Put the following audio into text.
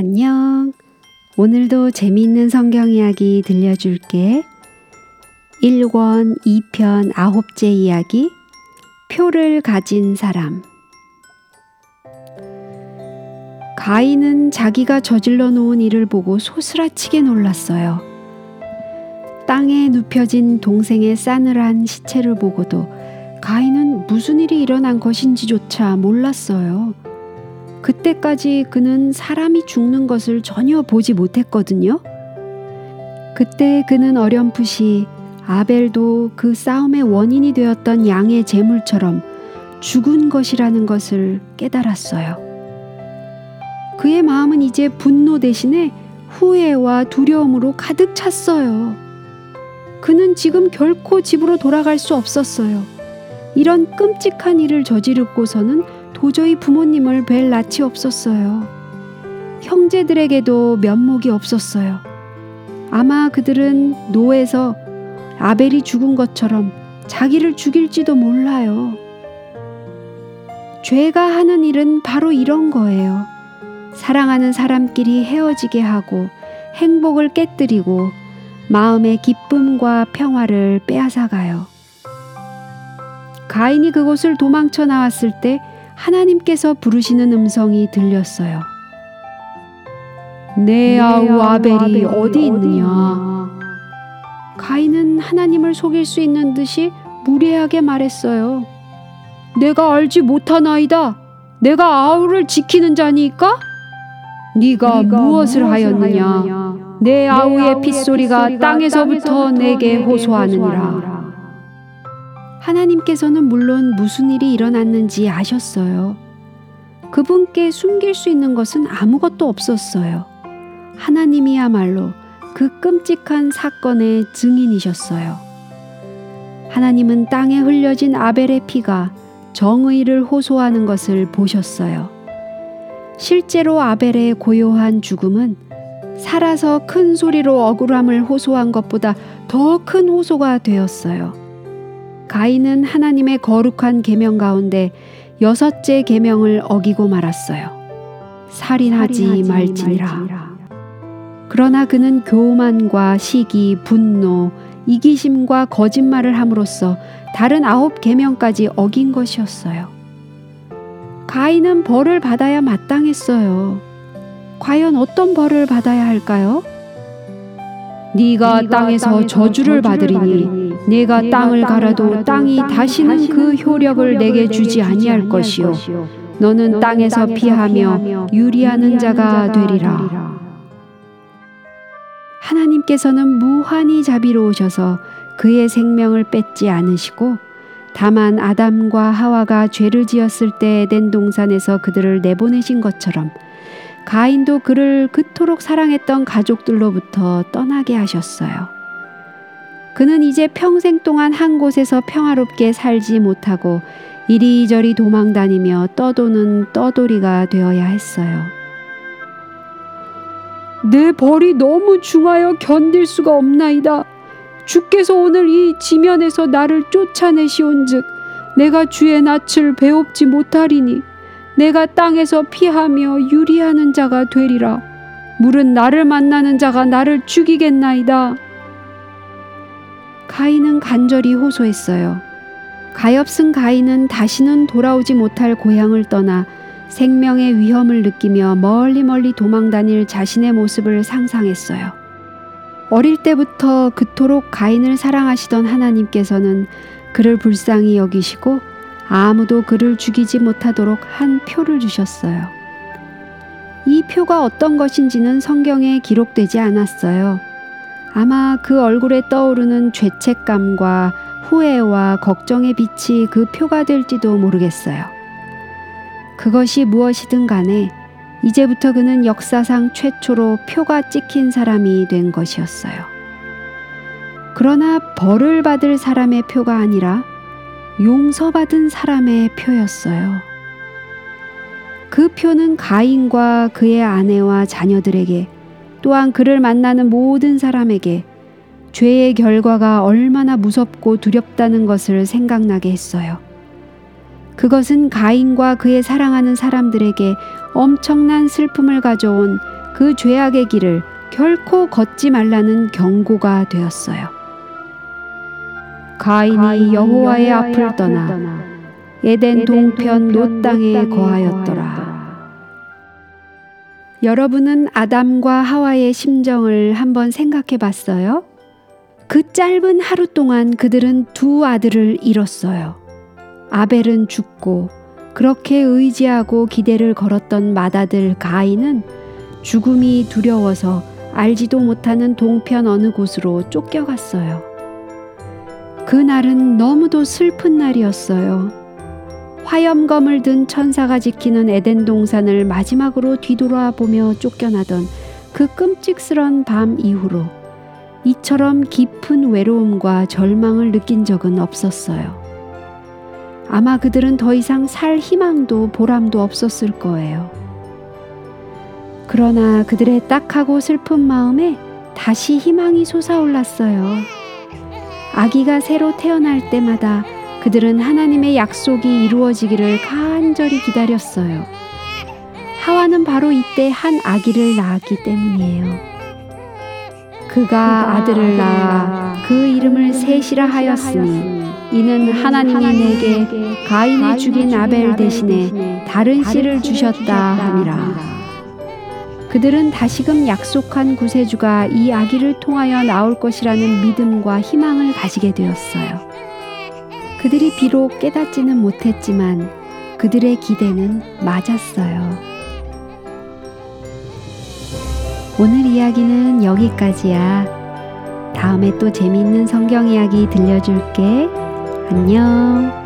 안녕. 오늘도 재미있는 성경 이야기 들려줄게. 1권 2편 아홉째 이야기 표를 가진 사람 가인은 자기가 저질러 놓은 일을 보고 소스라치게 놀랐어요. 땅에 눕혀진 동생의 싸늘한 시체를 보고도 가인은 무슨 일이 일어난 것인지조차 몰랐어요. 그때까지 그는 사람이 죽는 것을 전혀 보지 못했거든요. 그때 그는 어렴풋이 아벨도 그 싸움의 원인이 되었던 양의 제물처럼 죽은 것이라는 것을 깨달았어요. 그의 마음은 이제 분노 대신에 후회와 두려움으로 가득 찼어요. 그는 지금 결코 집으로 돌아갈 수 없었어요. 이런 끔찍한 일을 저지르고서는 도저히 부모님을 뵐 낯이 없었어요. 형제들에게도 면목이 없었어요. 아마 그들은 노에서 아벨이 죽은 것처럼 자기를 죽일지도 몰라요. 죄가 하는 일은 바로 이런 거예요. 사랑하는 사람끼리 헤어지게 하고 행복을 깨뜨리고 마음의 기쁨과 평화를 빼앗아가요. 가인이 그곳을 도망쳐 나왔을 때 하나님께서 부르시는 음성이 들렸어요. 내 아우 아벨이 어디 있느냐? 가인은 하나님을 속일 수 있는 듯이 무례하게 말했어요. 내가 알지 못하나이다. 내가 아우를 지키는 자니까? 네가 무엇을 하였느냐? 내 아우의 핏소리가 땅에서부터 내게 호소하느니라. 하 나님께서는 물론 무슨 일이 일어났는지 아셨어요. 그분께 숨길 수 있는 것은 아무것도 없었어요. 하나님이야말로 그 끔찍한 사건의 증인이셨어요. 하나님은 땅에 흘려진 아벨의 피가 정의를 호소하는 것을 보셨어요. 실제로 아벨의 고요한 죽음은 살아서 큰 소리로 억울함을 호소한 것보다 더 큰 호소가 되었어요. 가인은 하나님의 거룩한 계명 가운데 여섯째 계명을 어기고 말았어요. 살인하지, 살인하지 말지니라. 말지니라. 그러나 그는 교만과 시기, 분노, 이기심과 거짓말을 함으로써 다른 아홉 계명까지 어긴 것이었어요. 가인은 벌을 받아야 마땅했어요. 과연 어떤 벌을 받아야 할까요? 네가 땅에서 저주를 받으리니 내가 땅을 갈아도 땅이 다시는 그 효력을 내게 주지 아니할 것이요 너는 땅에서 피하며 유리하는 자가 되리라. 하나님께서는 무한히 자비로우셔서 그의 생명을 뺏지 않으시고 다만 아담과 하와가 죄를 지었을 때 에덴 동산에서 그들을 내보내신 것처럼 가인도 그를 그토록 사랑했던 가족들로부터 떠나게 하셨어요. 그는 이제 평생 동안 한 곳에서 평화롭게 살지 못하고 이리저리 도망 다니며 떠도는 떠돌이가 되어야 했어요. 내 벌이 너무 중하여 견딜 수가 없나이다. 주께서 오늘 이 지면에서 나를 쫓아내시온즉 내가 주의 낯을 배웁지 못하리니 내가 땅에서 피하며 유리하는 자가 되리라. 물은 나를 만나는 자가 나를 죽이겠나이다. 가인은 간절히 호소했어요. 가엾은 가인은 다시는 돌아오지 못할 고향을 떠나 생명의 위험을 느끼며 멀리 멀리 도망 다닐 자신의 모습을 상상했어요. 어릴 때부터 그토록 가인을 사랑하시던 하나님께서는 그를 불쌍히 여기시고 아무도 그를 죽이지 못하도록 한 표를 주셨어요. 이 표가 어떤 것인지는 성경에 기록되지 않았어요. 아마 그 얼굴에 떠오르는 죄책감과 후회와 걱정의 빛이 그 표가 될지도 모르겠어요. 그것이 무엇이든 간에 이제부터 그는 역사상 최초로 표가 찍힌 사람이 된 것이었어요. 그러나 벌을 받을 사람의 표가 아니라 용서받은 사람의 표였어요. 그 표는 가인과 그의 아내와 자녀들에게 또한 그를 만나는 모든 사람에게 죄의 결과가 얼마나 무섭고 두렵다는 것을 생각나게 했어요. 그것은 가인과 그의 사랑하는 사람들에게 엄청난 슬픔을 가져온 그 죄악의 길을 결코 걷지 말라는 경고가 되었어요. 가인이 여호와의 앞을 떠나 에덴 동편 노 땅에 거하였더라. 여러분은 아담과 하와의 심정을 한번 생각해 봤어요? 그 짧은 하루 동안 그들은 두 아들을 잃었어요. 아벨은 죽고 그렇게 의지하고 기대를 걸었던 맏아들 가인은 죽음이 두려워서 알지도 못하는 동편 어느 곳으로 쫓겨갔어요. 그날은 너무도 슬픈 날이었어요. 화염검을 든 천사가 지키는 에덴 동산을 마지막으로 뒤돌아보며 쫓겨나던 그 끔찍스런 밤 이후로 이처럼 깊은 외로움과 절망을 느낀 적은 없었어요. 아마 그들은 더 이상 살 희망도 보람도 없었을 거예요. 그러나 그들의 딱하고 슬픈 마음에 다시 희망이 솟아올랐어요. 아기가 새로 태어날 때마다 그들은 하나님의 약속이 이루어지기를 간절히 기다렸어요. 하와는 바로 이때 한 아기를 낳았기 때문이에요. 그가 아들을 낳아 그 이름을 셋이라 하였으니 이는 하나님이 내게 가인이 죽인 아벨 대신에 다른 씨를 주셨다 함이라. 그들은 다시금 약속한 구세주가 이 아기를 통하여 나올 것이라는 믿음과 희망을 가지게 되었어요. 그들이 비록 깨닫지는 못했지만 그들의 기대는 맞았어요. 오늘 이야기는 여기까지야. 다음에 또 재미있는 성경 이야기 들려줄게. 안녕.